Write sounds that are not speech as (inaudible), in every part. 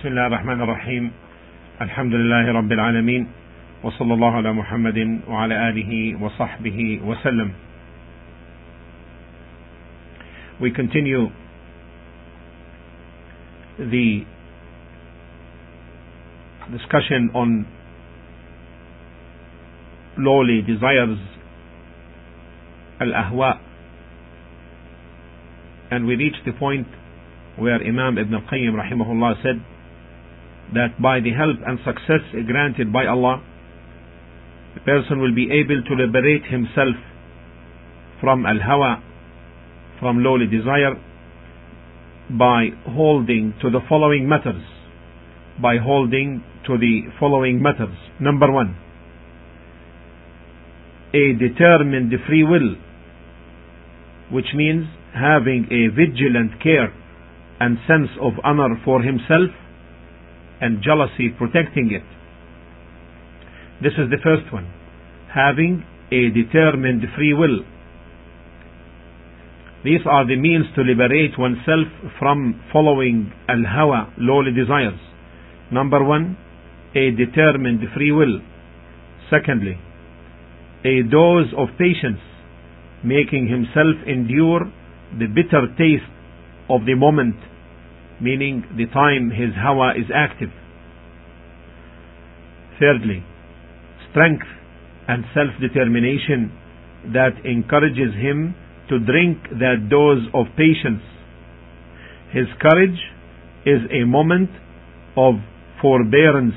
بسم الله الرحمن الرحيم الحمد لله رب العالمين وصلى الله على محمد وعلى آله وصحبه وسلم We continue the discussion on lowly desires al-ahwa and we reached the point where Imam Ibn al-Qayyim rahimahullah said that by the help and success granted by Allah the person will be able to liberate himself from al-hawa from lowly desire by holding to the following matters by holding to the following matters. Number one a determined free will which means having a vigilant care and sense of honor for himself and jealousy protecting it. This is the first one. Having a determined free will. These are the means to liberate oneself from following al-hawa, lowly desires. Number one, a determined free will. Secondly, a dose of patience, making himself endure the bitter taste of the moment meaning the time his hawa is active. Thirdly, strength and self-determination that encourages him to drink that dose of patience. His courage is a moment of forbearance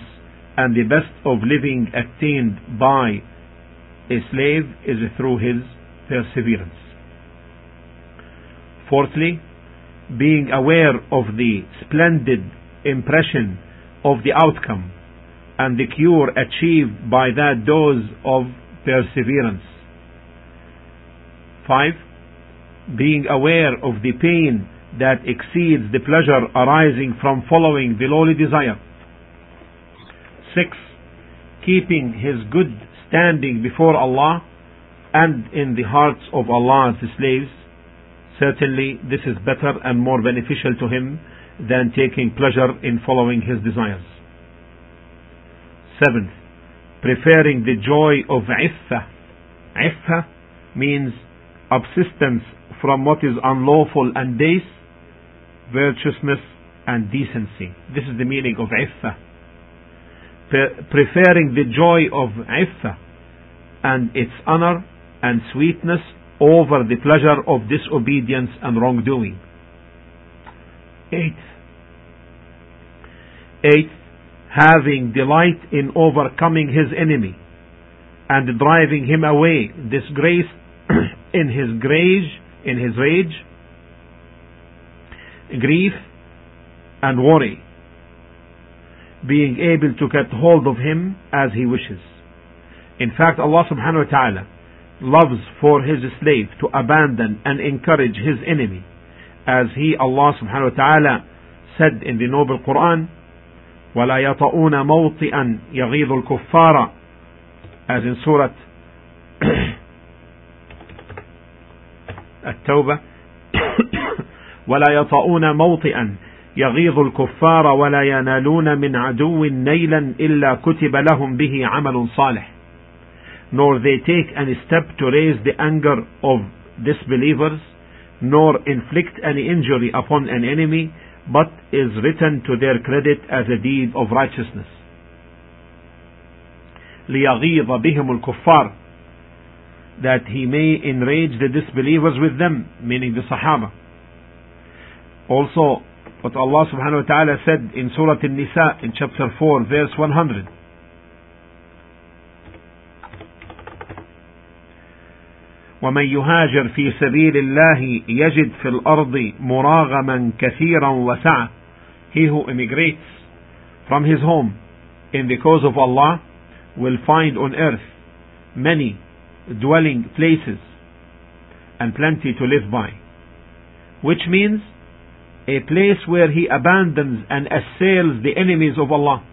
and the best of living attained by a slave is through his perseverance. Fourthly, being aware of the splendid impression of the outcome and the cure achieved by that dose of perseverance. 5. Being aware of the pain that exceeds the pleasure arising from following the lowly desire. 6. Keeping his good standing before Allah and in the hearts of Allah's slaves certainly this is better and more beneficial to him than taking pleasure in following his desires. Seventh, preferring the joy of iffa. Iffa means subsistence from what is unlawful and base, virtuousness and decency. This is the meaning of iffa. preferring the joy of iffa and its honor and sweetness over the pleasure of disobedience and wrongdoing. Eighth, eighth, having delight in overcoming his enemy and driving him away, disgrace (clears throat) in his rage, in his rage, grief and worry, being able to get hold of him as he wishes. In fact, Allah subhanahu wa ta'ala loves for his slave to abandon and encourage his enemy as he Allah subhanahu wa ta'ala said in the noble Quran ولا يطؤون موطئا يغيظ الكفار as in Surah التوبة ولا يطؤون موطئا يغيظ الكفار ولا ينالون من عدو نيلا إلا كتب لهم به عمل صالح nor they take any step to raise the anger of disbelievers, nor inflict any injury upon an enemy, but is written to their credit as a deed of righteousness. ليغيظ بهم الكفار that he may enrage the disbelievers with them, meaning the Sahaba. Also, what Allah subhanahu wa ta'ala said in Surah An-Nisa in chapter 4 verse 100. ومن يهاجر في سبيل الله يجد في الأرض مراغما كثيرا وسعة He who immigrates from his home in the cause of Allah will find on earth many dwelling places and plenty to live by. Which means a place where he abandons and assails the enemies of Allah.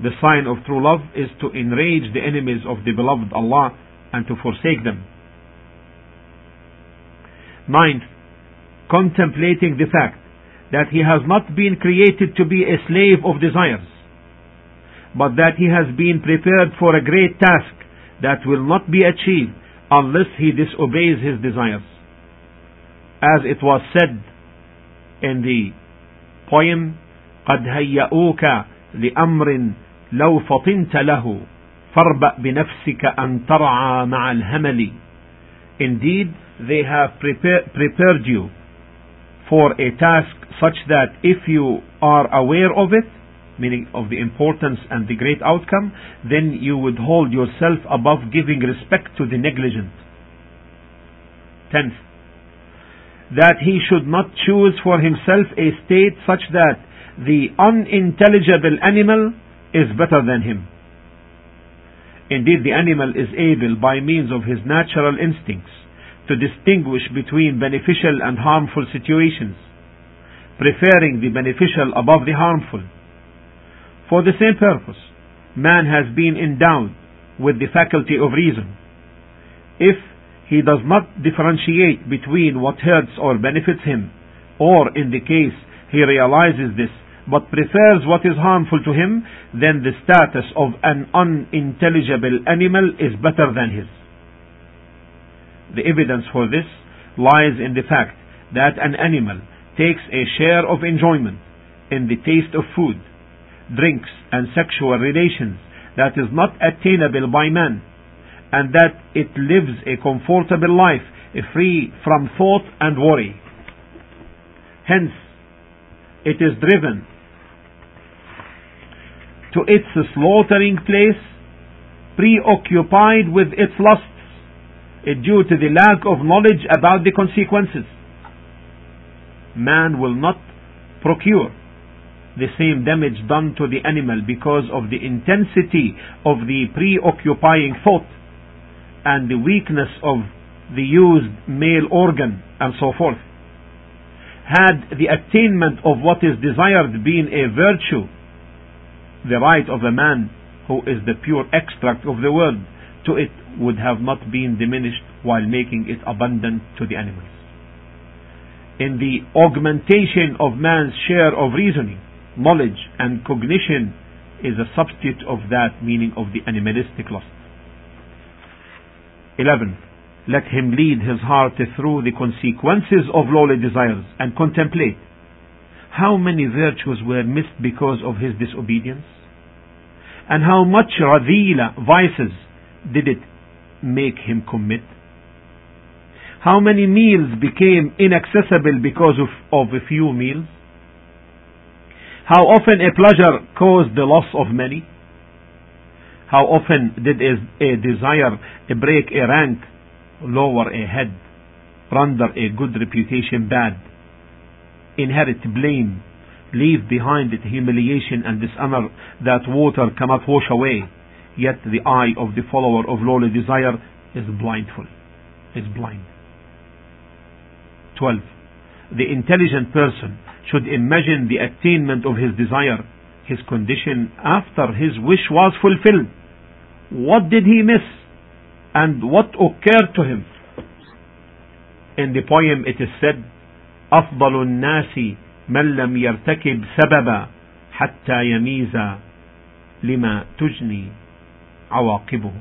The sign of true love is to enrage the enemies of the beloved Allah and to forsake them. Ninth, contemplating the fact that he has not been created to be a slave of desires, but that he has been prepared for a great task that will not be achieved unless he disobeys his desires. As it was said in the poem, قد هيئوك لأمر لو فطنت له فاربأ بنفسك أن ترعى مع الهمل Indeed, they have prepared you for a task such that if you are aware of it, meaning of the importance and the great outcome, then you would hold yourself above giving respect to the negligent. Tenth, that he should not choose for himself a state such that the unintelligible animal is better than him. Indeed, the animal is able, by means of his natural instincts, to distinguish between beneficial and harmful situations, preferring the beneficial above the harmful. For the same purpose, man has been endowed with the faculty of reason. If he does not differentiate between what hurts or benefits him, or in the case he realizes this but prefers what is harmful to him, then the status of an unintelligible animal is better than his. The evidence for this lies in the fact that an animal takes a share of enjoyment in the taste of food, drinks, and sexual relations that is not attainable by man, and that it lives a comfortable life free from thought and worry. Hence, it is driven to its slaughtering place, preoccupied with its lusts, Eh, due to the lack of knowledge about the consequences. Man will not procure the same damage done to the animal because of the intensity of the preoccupying thought and the weakness of the used male organ and so forth. Had the attainment of what is desired been a virtue, the right of a man who is the pure extract of the world to it would have not been diminished while making it abundant to the animals. In the augmentation of man's share of reasoning, knowledge and cognition is a substitute of that meaning of the animalistic lust. 11. Let him lead his heart through the consequences of lowly desires and contemplate how many virtues were missed because of his disobedience and how much radila vices did it make him commit? How many meals became inaccessible because of, of a few meals? How often a pleasure caused the loss of many? How often did a, a desire break a rank, lower a head, render a good reputation bad, inherit blame, leave behind it humiliation and dishonor that water cannot wash away, yet the eye of the follower of lowly desire is blindful, is blind. 12. The intelligent person should imagine the attainment of his desire, his condition after his wish was fulfilled. What did he miss? And what occurred to him? In the poem it is said, أفضل الناس من لم يرتكب سببا حتى يميز لما تجني عواقبه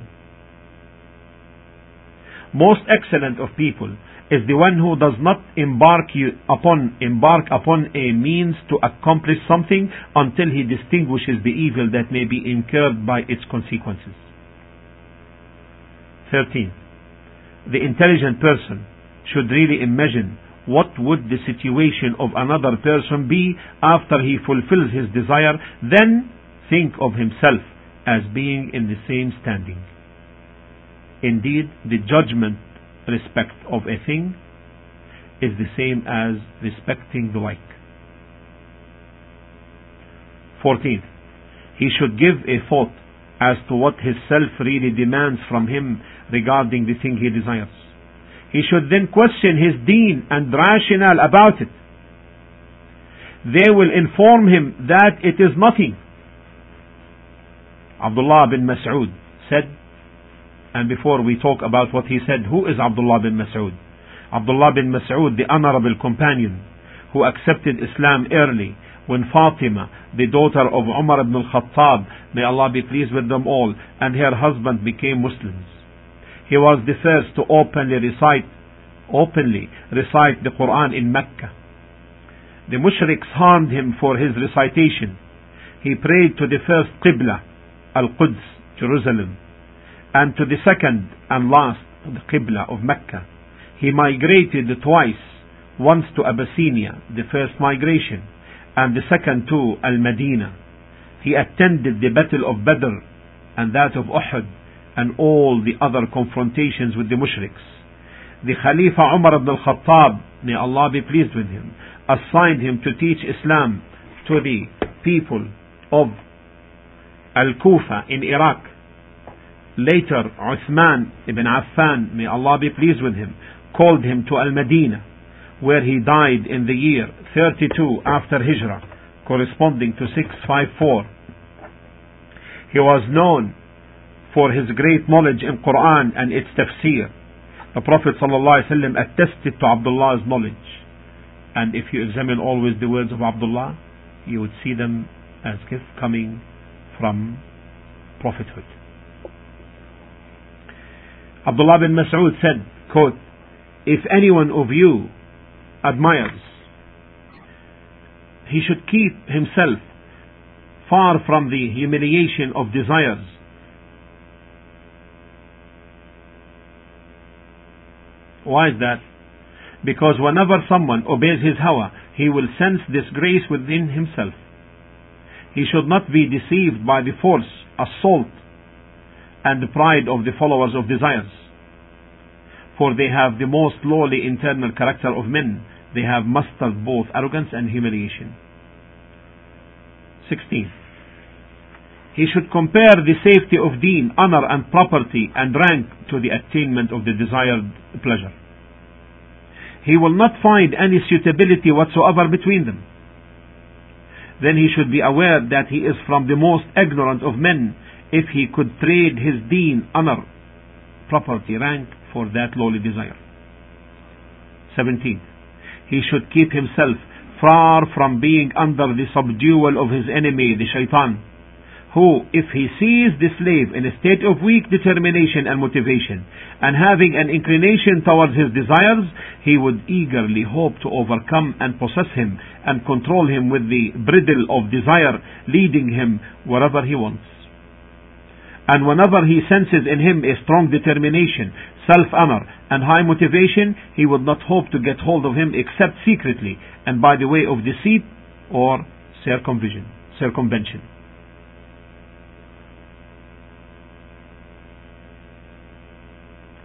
most excellent of people is the one who does not embark upon embark upon a means to accomplish something until he distinguishes the evil that may be incurred by its consequences 13 the intelligent person should really imagine what would the situation of another person be after he fulfills his desire then think of himself as being in the same standing. Indeed, the judgment respect of a thing is the same as respecting the like. 14. he should give a thought as to what his self really demands from him regarding the thing he desires. He should then question his deen and rationale about it. They will inform him that it is nothing Abdullah bin Mas'ud said, and before we talk about what he said, who is Abdullah bin Mas'ud? Abdullah bin Mas'ud, the honorable companion, who accepted Islam early when Fatima, the daughter of Umar ibn al-Khattab, may Allah be pleased with them all, and her husband became Muslims. He was the first to openly recite, openly recite the Quran in Mecca. The mushriks harmed him for his recitation. He prayed to the first Qibla, Al-Quds, Jerusalem, and to the second and last, the Qibla of Mecca. He migrated twice, once to Abyssinia, the first migration, and the second to Al-Madinah. He attended the Battle of Badr and that of Uhud and all the other confrontations with the mushriks. The Khalifa Umar ibn al-Khattab, may Allah be pleased with him, assigned him to teach Islam to the people of Al-Kufa in Iraq. Later, Uthman ibn Affan, may Allah be pleased with him, called him to Al-Madinah, where he died in the year 32 after Hijrah, corresponding to 654. He was known for his great knowledge in Quran and its tafsir. The Prophet ﷺ attested to Abdullah's knowledge. And if you examine always the words of Abdullah, you would see them as if coming from prophethood. Abdullah bin Mas'ud said, quote, If anyone of you admires, he should keep himself far from the humiliation of desires. Why is that? Because whenever someone obeys his hawa, he will sense disgrace within himself. He should not be deceived by the force, assault, and the pride of the followers of desires. For they have the most lowly internal character of men. They have mastered both arrogance and humiliation. 16. He should compare the safety of deen, honor and property and rank to the attainment of the desired pleasure. He will not find any suitability whatsoever between them. Then he should be aware that he is from the most ignorant of men if he could trade his deen, honor, property, rank for that lowly desire. 17. He should keep himself far from being under the subdual of his enemy, the shaitan, who, if he sees the slave in a state of weak determination and motivation, and having an inclination towards his desires, he would eagerly hope to overcome and possess him and control him with the bridle of desire, leading him wherever he wants. And whenever he senses in him a strong determination, self-honor, and high motivation, he would not hope to get hold of him except secretly and by the way of deceit or circumvention.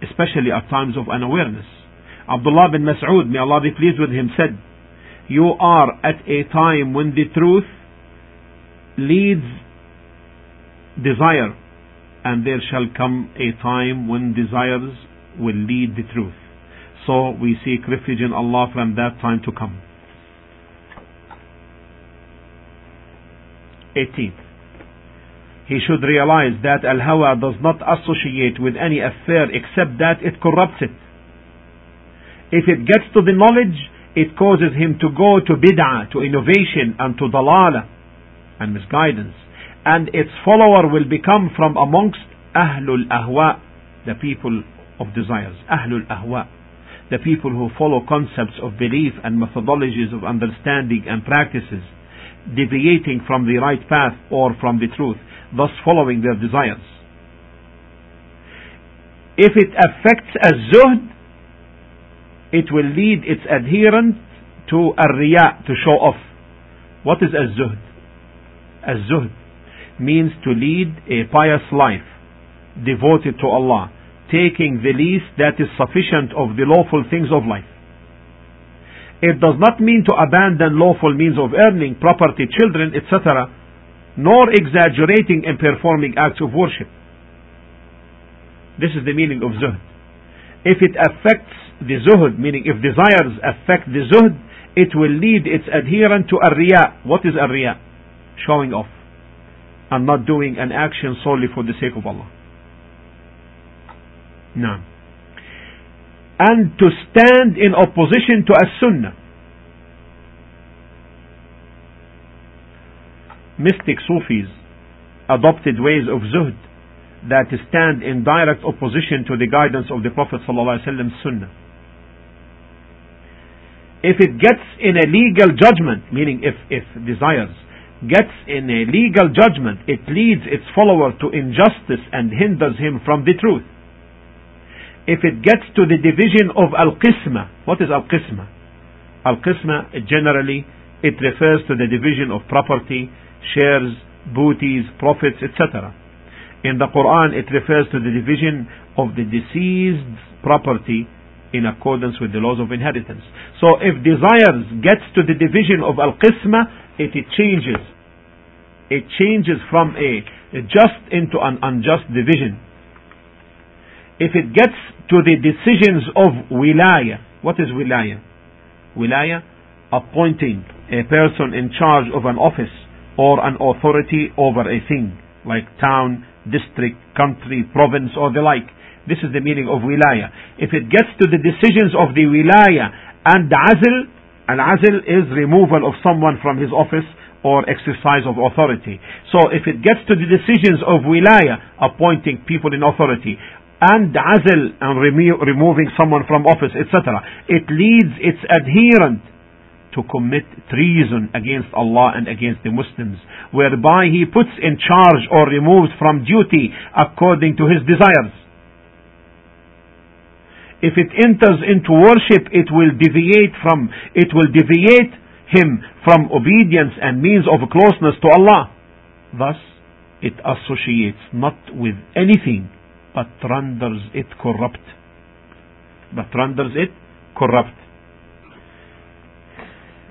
Especially at times of unawareness. Abdullah bin Mas'ud, may Allah be pleased with him, said, You are at a time when the truth leads desire and there shall come a time when desires will lead the truth. So we seek refuge in Allah from that time to come. 18. He should realize that al-hawa does not associate with any affair except that it corrupts it. If it gets to the knowledge, it causes him to go to bid'ah, to innovation, and to dalala, and misguidance and its follower will become from amongst Ahlul Ahwa, the people of desires. Ahlul Ahwa, the people who follow concepts of belief and methodologies of understanding and practices, deviating from the right path or from the truth, thus following their desires. If it affects a zuhd, it will lead its adherent to a riya, to show off. What is a zuhd? A zuhd means to lead a pious life, devoted to Allah, taking the least that is sufficient of the lawful things of life. It does not mean to abandon lawful means of earning, property, children, etc., nor exaggerating in performing acts of worship. This is the meaning of zuhd. If it affects the zuhd, meaning if desires affect the zuhd, it will lead its adherent to a riya. What is a riya? Showing off and not doing an action solely for the sake of Allah. Now, and to stand in opposition to a sunnah, Mystic Sufis adopted ways of zuhd that stand in direct opposition to the guidance of the Prophet ﷺ's sunnah. If it gets in a legal judgment, meaning if, if desires, gets in a legal judgment, it leads its follower to injustice and hinders him from the truth. If it gets to the division of al-qisma, what is al-qisma? Al-qisma, generally, it refers to the division of property, shares, booties, profits, etc. In the Quran, it refers to the division of the deceased's property in accordance with the laws of inheritance. So if desires gets to the division of al-qisma, it, it changes. It changes from a, a just into an unjust division. If it gets to the decisions of wilaya, what is wilaya? Wilaya, appointing a person in charge of an office or an authority over a thing, like town, district, country, province, or the like. This is the meaning of wilaya. If it gets to the decisions of the wilaya and azl, an azl is removal of someone from his office or exercise of authority. So if it gets to the decisions of wilaya, appointing people in authority, and azl and remo- removing someone from office, etc., it leads its adherent to commit treason against Allah and against the Muslims, whereby he puts in charge or removes from duty according to his desires. If it enters into worship, it will deviate from, it will deviate him from obedience and means of closeness to Allah. Thus, it associates not with anything, but renders it corrupt. But renders it corrupt.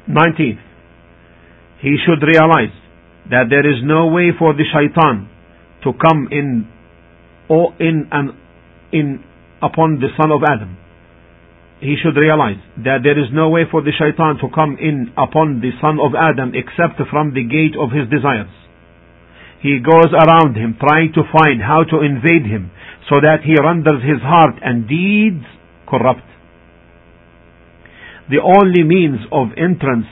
19. He should realize that there is no way for the shaitan to come in or in and in upon the son of Adam. He should realize that there is no way for the shaitan to come in upon the son of Adam except from the gate of his desires. He goes around him trying to find how to invade him so that he renders his heart and deeds corrupt the only means of entrance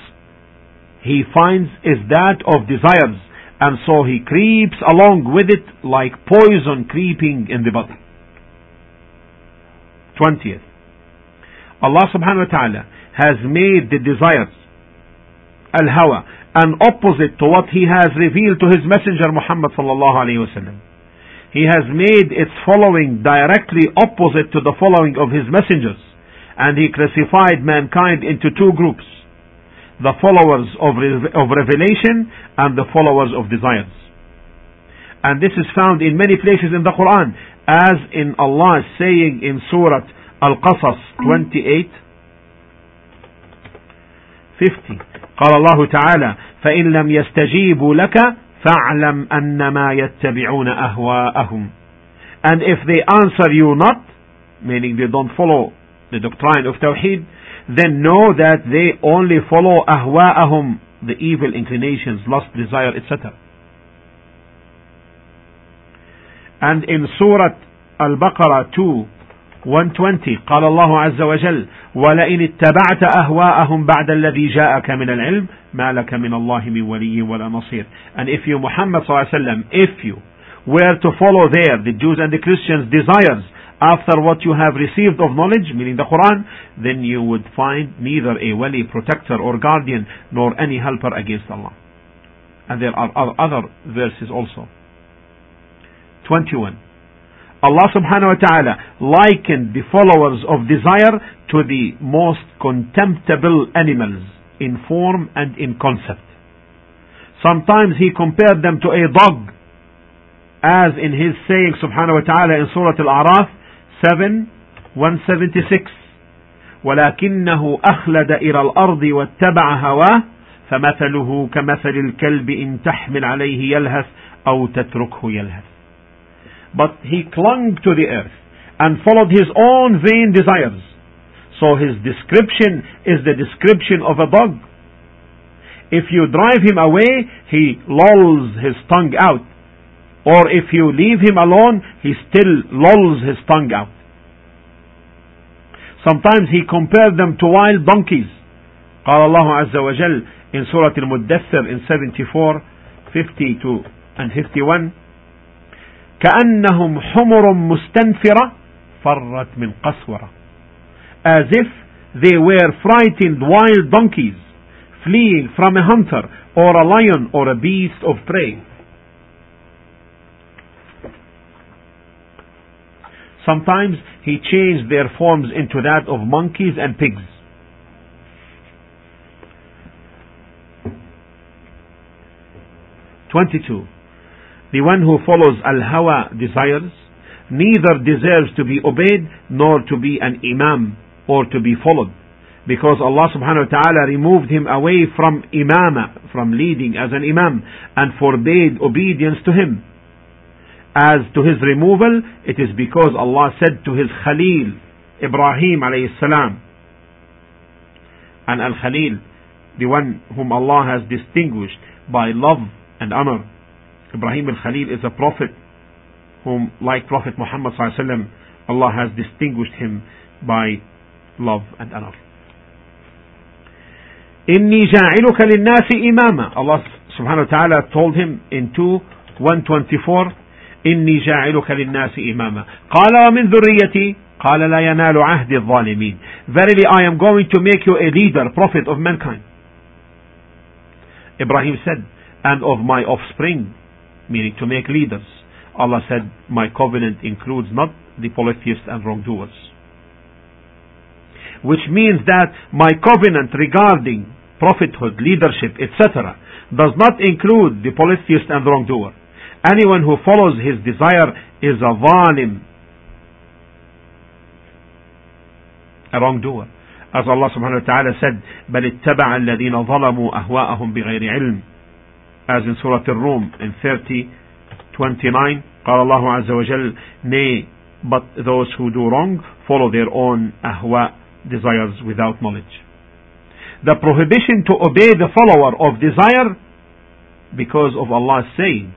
he finds is that of desires, and so he creeps along with it like poison creeping in the body. 20th. Allah subhanahu wa ta'ala has made the desires, al-hawa, an opposite to what he has revealed to his messenger Muhammad sallallahu alayhi wasallam. He has made its following directly opposite to the following of his messengers and he classified mankind into two groups the followers of, of revelation and the followers of desires. And this is found in many places in the Quran, as in Allah saying in Surah Al-Qasas 28 50 قال الله تعالى فإن لم يستجيبوا لك فاعلم أنما يتبعون أهواءهم and if they answer you not meaning they don't follow the doctrine of Tawheed, then know that they only follow ahwa'ahum, the evil inclinations, lust, desire, etc. And in Surah Al-Baqarah 2, 120 قال الله عز وجل ولئن اتبعت أهواءهم بعد الذي جاءك من العلم ما لك من الله من ولي ولا نصير and if you Muhammad صلى الله عليه وسلم if you were to follow there the Jews and the Christians desires after what you have received of knowledge, meaning the Quran, then you would find neither a wali, protector or guardian, nor any helper against Allah. And there are other verses also. 21. Allah subhanahu wa ta'ala likened the followers of desire to the most contemptible animals in form and in concept. Sometimes He compared them to a dog, as in His saying subhanahu wa ta'ala in Surah Al-A'raf, 7 176 ولكنه أخلد إلى الأرض واتبع هواه فمثله كمثل الكلب إن تحمل عليه يلهث أو تتركه يلهث But he clung to the earth and followed his own vain desires. So his description is the description of a dog. If you drive him away, he lolls his tongue out or if you leave him alone, he still lolls his tongue out. Sometimes he compared them to wild donkeys. قال الله عز وجل in Surah Al-Muddathir in 74 52 and 51 كأنهم حمر مستنفرة فرت من قسورة as if they were frightened wild donkeys fleeing from a hunter or a lion or a beast of prey. Sometimes he changed their forms into that of monkeys and pigs. Twenty-two. The one who follows al-hawa desires neither deserves to be obeyed nor to be an imam or to be followed because Allah subhanahu wa ta'ala removed him away from imama, from leading as an imam, and forbade obedience to him. As to his removal, it is because Allah said to his Khalil, Ibrahim alayhi salam, and Al Khalil, the one whom Allah has distinguished by love and honor. Ibrahim al Khalil is a prophet whom, like Prophet Muhammad sallallahu Allah has distinguished him by love and honor. إني جاعلك للناس إماما Allah subhanahu wa ta'ala told him in 2 124 إني جاعلك للناس إماما قال ومن ذريتي قال لا ينال عهد الظالمين Verily I am going to make you a leader, prophet of mankind. Ibrahim said, and of my offspring, meaning to make leaders. Allah said, my covenant includes not the polytheists and wrongdoers. Which means that my covenant regarding prophethood, leadership, etc., does not include the polytheist and wrongdoer. Anyone who follows his desire is a zalim, a wrongdoer. As Allah subhanahu wa ta'ala said, بل اتبع الذين ظلموا أهواءهم بغير علم. As in Surah Al-Rum in 30, 29, قال الله عز وجل, Nay, but those who do wrong follow their own ahwa desires without knowledge the prohibition to obey the follower of desire because of Allah's saying.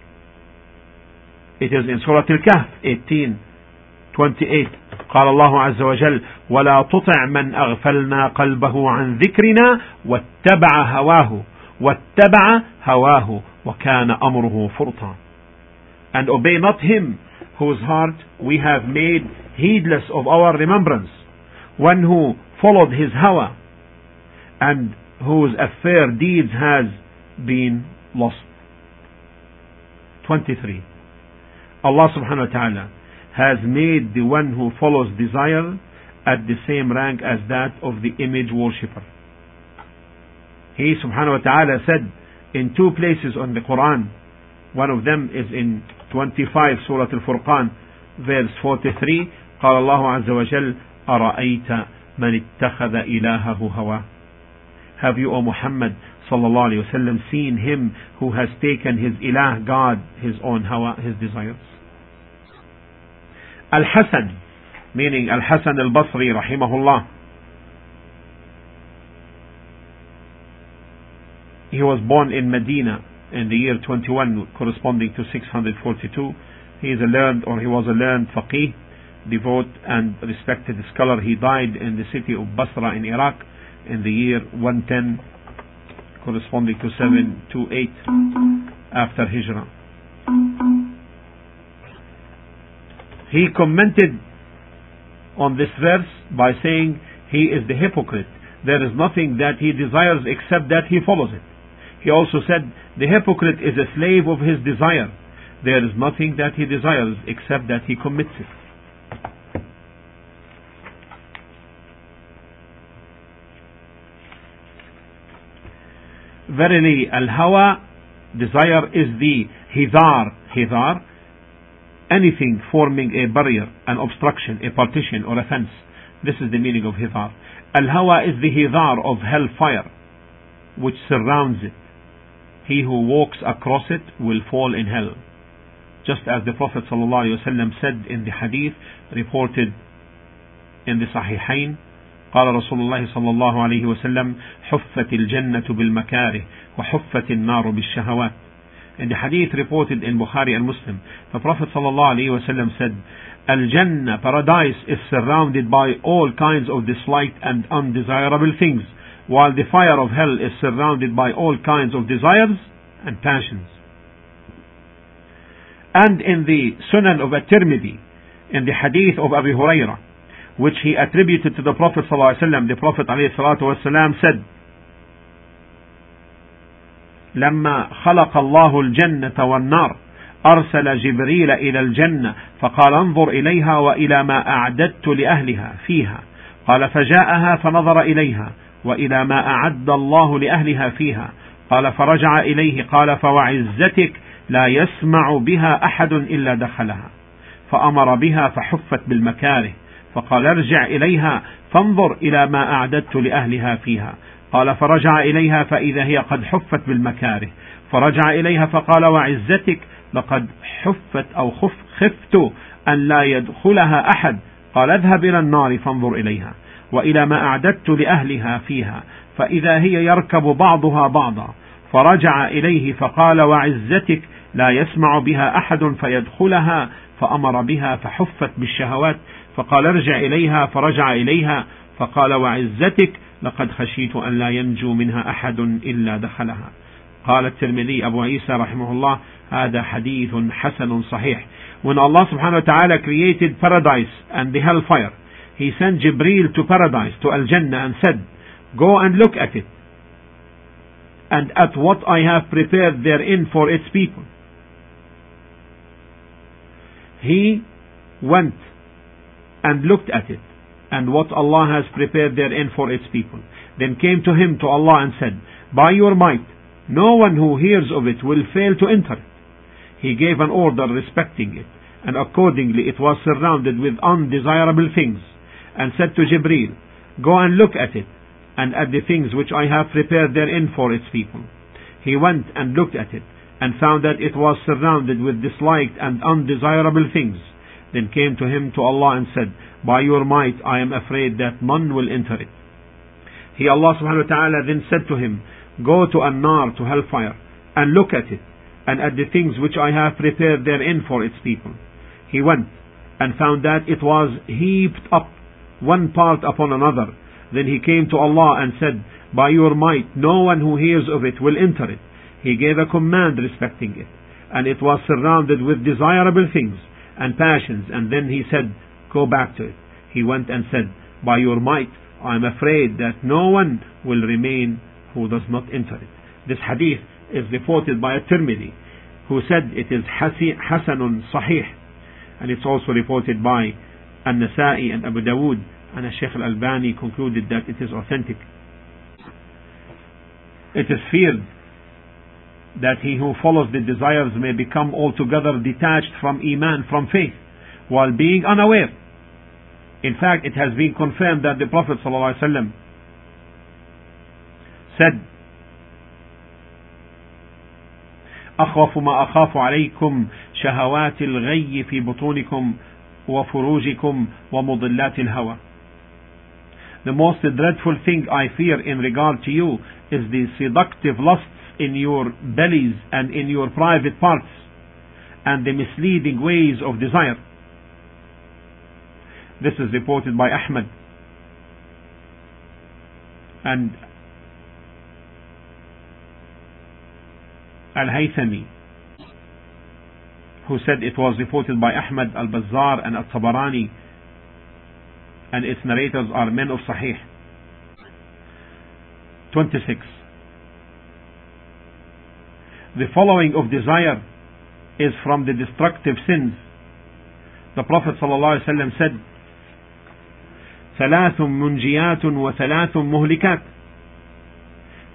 It is in Surah Al-Kahf 18 28 قال الله عز وجل ولا تطع من أغفلنا قلبه عن ذكرنا واتبع هواه واتبع هواه وكان أمره فرطا and obey not him whose heart we have made heedless of our remembrance one who followed his hawa and whose affair deeds has been lost. 23. Allah subhanahu wa ta'ala has made the one who follows desire at the same rank as that of the image worshipper. He subhanahu wa ta'ala said in two places on the Quran, one of them is in 25 Surah Al-Furqan, verse 43, قال الله عز وجل أرأيت من اتخذ إلهه هواه have you, O Muhammad sallallahu alayhi wasallam, seen him who has taken his ilah God, his own hawa, his desires? Al-Hasan, meaning Al-Hasan al-Basri rahimahullah. He was born in Medina in the year 21 corresponding to 642. He is a learned or he was a learned faqih, devout and respected scholar. He died in the city of Basra in Iraq in the year 110 corresponding to 728 after Hijrah. He commented on this verse by saying he is the hypocrite. There is nothing that he desires except that he follows it. He also said the hypocrite is a slave of his desire. There is nothing that he desires except that he commits it. Verily, al-hawa, desire is the hidar, hidar, anything forming a barrier, an obstruction, a partition or a fence. This is the meaning of hidar. Al-hawa is the hidar of hellfire, which surrounds it. He who walks across it will fall in hell. Just as the Prophet ﷺ said in the hadith reported in the Sahihain, قال رسول الله صلى الله عليه وسلم حفت الجنة بالمكاره وحفت النار بالشهوات In the hadith reported in Bukhari and Muslim, the Prophet صلى الله عليه وسلم said, Al-Jannah, paradise, is surrounded by all kinds of disliked and undesirable things, While the fire of hell is surrounded by all kinds of desires and passions. and in the Sunan of At-Tirmidhi, in the hadith of Abu Hurairah, which he attributed to the Prophet ﷺ, the Prophet ﷺ said, لما خلق الله الجنة والنار أرسل جبريل إلى الجنة فقال انظر إليها وإلى ما أعددت لأهلها فيها قال فجاءها فنظر إليها وإلى ما أعد الله لأهلها فيها. قال فرجع إليه قال فوعزتك لا يسمع بها أحد إلا دخلها. فأمر بها فحفت بالمكاره فقال ارجع إليها فانظر إلى ما أعددت لأهلها فيها. قال فرجع إليها فإذا هي قد حفت بالمكاره. فرجع إليها فقال وعزتك لقد حفت أو خف خفت أن لا يدخلها أحد. قال اذهب إلى النار فانظر إليها. وإلى ما أعددت لأهلها فيها فإذا هي يركب بعضها بعضا. فرجع إليه فقال وعزتك لا يسمع بها أحد فيدخلها. فأمر بها فحفت بالشهوات فقال ارجع إليها. فرجع إليها فقال وعزتك لقد خشيت أن لا ينجو منها أحد إلا دخلها. قال الترمذي أبو عيسى رحمه الله هذا حديث حسن صحيح. When Allah subhanahu wa ta'ala created paradise and the hellfire he sent Jibreel to paradise to Al-Jannah and said go and look at it and at what I have prepared therein for its people he went and looked at it and what Allah has prepared therein for its people. Then came to him to Allah and said, By your might, no one who hears of it will fail to enter it. He gave an order respecting it, and accordingly it was surrounded with undesirable things, and said to Jibreel, Go and look at it, and at the things which I have prepared therein for its people. He went and looked at it, and found that it was surrounded with disliked and undesirable things. Then came to him to Allah and said, By your might I am afraid that none will enter it. He Allah subhanahu wa ta'ala then said to him, Go to An-Nar, to hellfire, and look at it, and at the things which I have prepared therein for its people. He went, and found that it was heaped up, one part upon another. Then he came to Allah and said, By your might, no one who hears of it will enter it. He gave a command respecting it, and it was surrounded with desirable things and passions, and then he said, Go back to it. He went and said, By your might, I am afraid that no one will remain who does not enter it. This hadith is reported by At-Tirmidhi, who said it is Hasanun Sahih, and it's also reported by An-Nasa'i and Abu Dawood, and Sheikh Al-Albani concluded that it is authentic. It is feared that he who follows the desires may become altogether detached from Iman, from faith, while being unaware. In fact, it has been confirmed that the Prophet ﷺ said, أخوف ما أخاف عليكم شهوات الغي في بطونكم وفروجكم ومضلات الهوى. The most dreadful thing I fear in regard to you is the seductive lusts in your bellies and in your private parts and the misleading ways of desire. This is reported by Ahmad and Al-Haythami who said it was reported by Ahmad al-Bazzar and al-Tabarani and its narrators are men of Sahih 26 the following of desire is from the destructive sins. The Prophet ﷺ said, ثلاث منجيات وثلاث مهلكات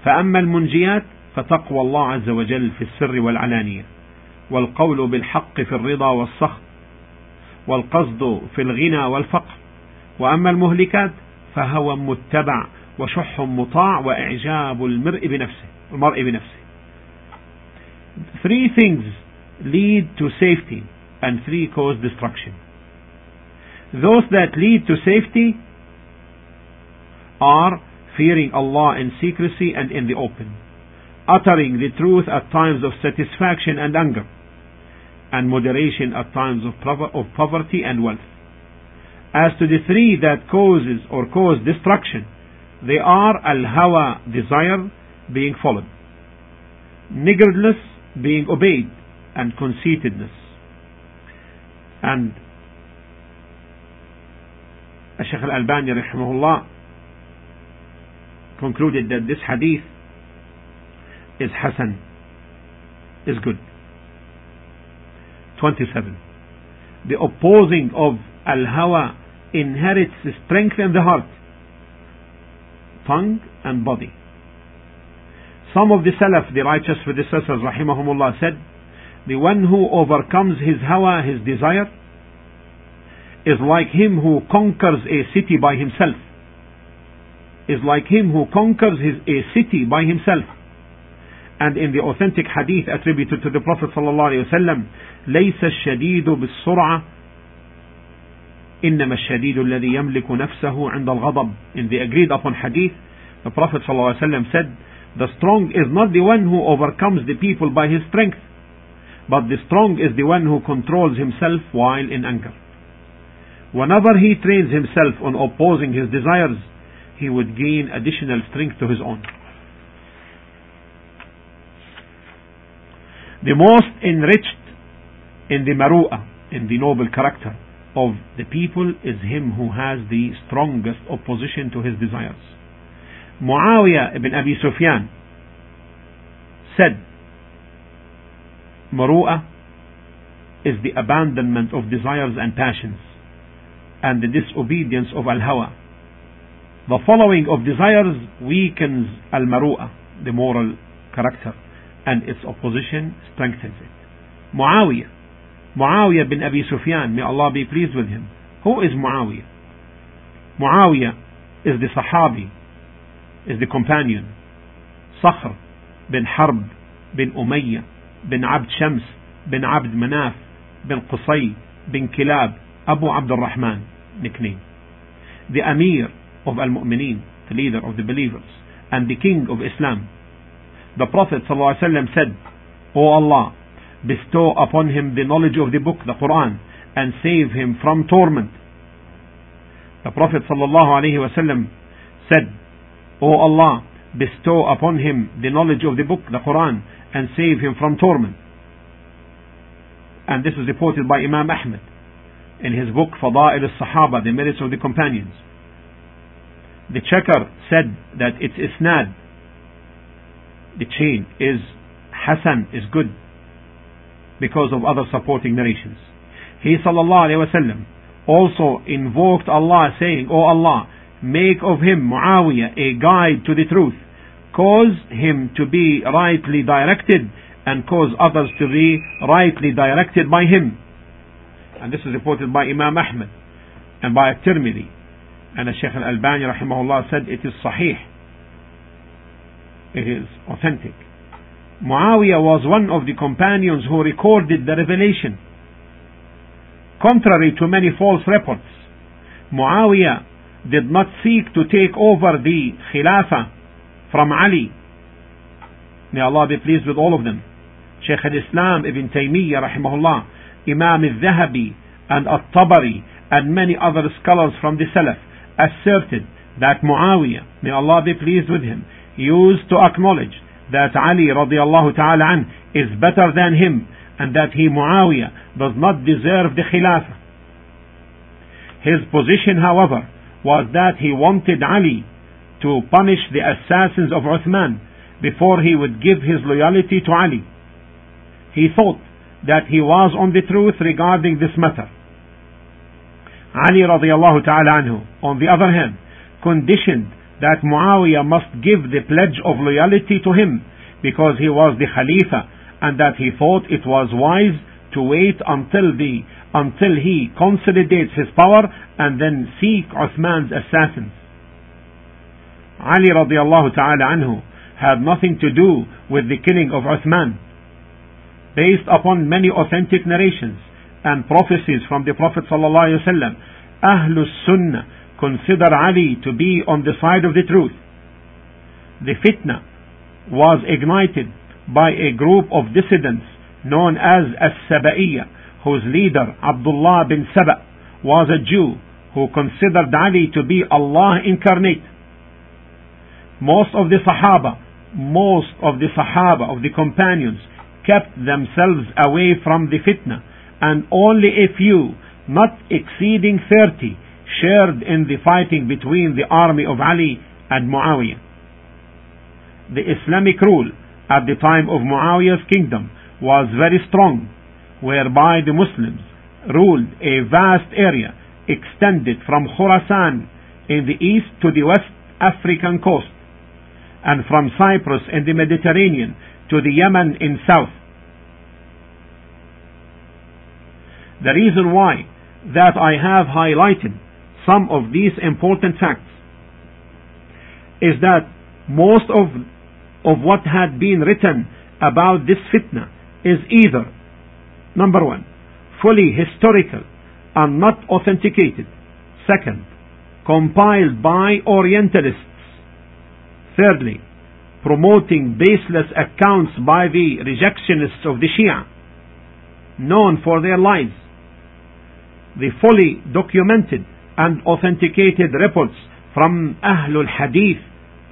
فأما المنجيات فتقوى الله عز وجل في السر والعلانية والقول بالحق في الرضا والسخط والقصد في الغنى والفقر وأما المهلكات فهوى متبع وشح مطاع وإعجاب المرء بنفسه المرء بنفسه Three things lead to safety and three cause destruction. Those that lead to safety are fearing Allah in secrecy and in the open, uttering the truth at times of satisfaction and anger, and moderation at times of, poverty and wealth. As to the three that causes or cause destruction, they are al-hawa, desire, being followed, niggardliness, being obeyed, and conceitedness. And Shaykh al-Albani rahimahullah concluded that this hadith is Hasan, is good. 27. The opposing of al-hawa inherits strength in the heart, tongue and body. Some of the Salaf, the righteous predecessors, rahimahumullah, said, the one who overcomes his hawa, his desire, is like him who conquers a city by himself. Is like him who conquers his, a city by himself And in the authentic hadith attributed to the Prophet sallallahu alaihi wasallam, ليس الشديد بالسرعة إنما الشديد الذي يملك نفسه عند الغضب. In the agreed upon hadith, the Prophet sallallahu alaihi wasallam said, the strong is not the one who overcomes the people by his strength, but the strong is the one who controls himself while in anger. Whenever he trains himself on opposing his desires, he would gain additional strength to his own. The most enriched in the maru'ah, in the noble character of the people is him who has the strongest opposition to his desires. Muawiyah ibn Abi Sufyan said, Maru'ah is the abandonment of desires and passions and the disobedience of al-hawa. The following of desires weakens al-maru'ah, the moral character, and its opposition strengthens it. Muawiyah, Muawiyah bin Abi Sufyan, may Allah be pleased with him. Who is Muawiyah? Muawiyah is the Sahabi, is the companion. Sakhr bin Harb bin Umayyah bin Abd Shams bin Abd Manaf bin Qusay bin Kilab Abu Abdul Rahman nickname. The Amir of Al-Mu'mineen, the leader of the believers, and the king of Islam. The Prophet ﷺ said, O Allah, bestow upon him the knowledge of the book, the Quran, and save him from torment. The Prophet ﷺ said, O Allah, bestow upon him the knowledge of the book, the Quran, and save him from torment. And this is reported by Imam Ahmad in his book Fada'il al-Sahaba, the merits of the companions. The checker said that its isnad, chain, is Hasan, is good because of other supporting narrations. He wasallam also invoked Allah saying, O Allah, make of him Muawiyah a guide to the truth, cause him to be rightly directed and cause others to be rightly directed by him. And this is reported by Imam Ahmad and by At-Tirmidhi. And the Shaykh Al-Albani rahimahullah said it is sahih. It is authentic. Muawiyah was one of the companions who recorded the revelation. Contrary to many false reports, Muawiyah did not seek to take over the Khilafah from Ali. May Allah be pleased with all of them. Shaykh al-Islam Ibn Taymiyyah rahimahullah, Imam al-Zahabi and al-Tabari and many other scholars from the Salaf asserted that Muawiyah, may Allah be pleased with him, used to acknowledge that Ali radiallahu ta'ala an is better than him and that he Muawiyah does not deserve the Khilafah. His position however was that he wanted Ali to punish the assassins of Uthman before he would give his loyalty to Ali. He thought that he was on the truth regarding this matter. Ali radiallahu ta'ala anhu, on the other hand, conditioned that Muawiyah must give the pledge of loyalty to him because he was the Khalifa and that he thought it was wise to wait until the until he consolidates his power and then seek Uthman's assassins. Ali radiallahu ta'ala anhu had nothing to do with the killing of Uthman. Based upon many authentic narrations and prophecies from the Prophet sallallahu alaihi wasallam, Ahlus Sunnah consider Ali to be on the side of the truth. The fitna was ignited by a group of dissidents known as As-Saba'iyya, whose leader Abdullah bin Saba was a Jew who considered Ali to be Allah incarnate. Most of the Sahaba, most of the Sahaba, of the companions, kept themselves away from the fitna and only a few, not exceeding 30, shared in the fighting between the army of Ali and Muawiyah. The Islamic rule at the time of Muawiyah's kingdom was very strong, whereby the Muslims ruled a vast area extended from Khorasan in the east to the West African coast, and from Cyprus in the Mediterranean to the Yemen in south. The reason why that I have highlighted some of these important facts is that most of, of what had been written about this fitna is either, number one, fully historical and not authenticated. Second, compiled by Orientalists. Thirdly, promoting baseless accounts by the rejectionists of the Shia, known for their lies. The fully documented and authenticated reports from Ahlul Hadith,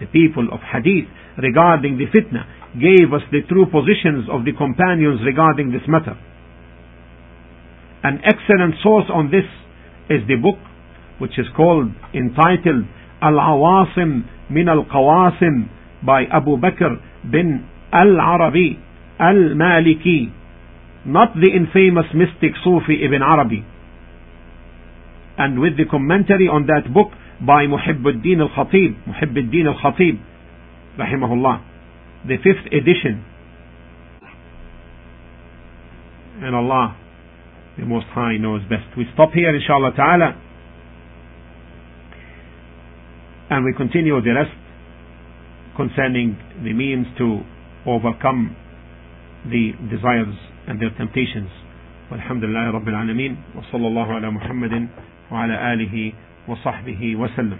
the people of Hadith, regarding the fitna, gave us the true positions of the companions regarding this matter. An excellent source on this is the book which is called, entitled Al-Awasim min al-Qawasim by Abu Bakr bin Al-Arabi Al-Maliki, not the infamous mystic Sufi Ibn Arabi And with the commentary on that book by Muhibbuddin al-Khatib, Muhibbuddin al-Khatib, rahimahullah, the fifth edition. And Allah the Most High knows best. We stop here, inshallah ta'ala, and we continue the rest concerning the means to overcome the desires and their temptations. والحمد لله رب العالمين وصلى الله على محمد وعلى آله وصحبه وسلم.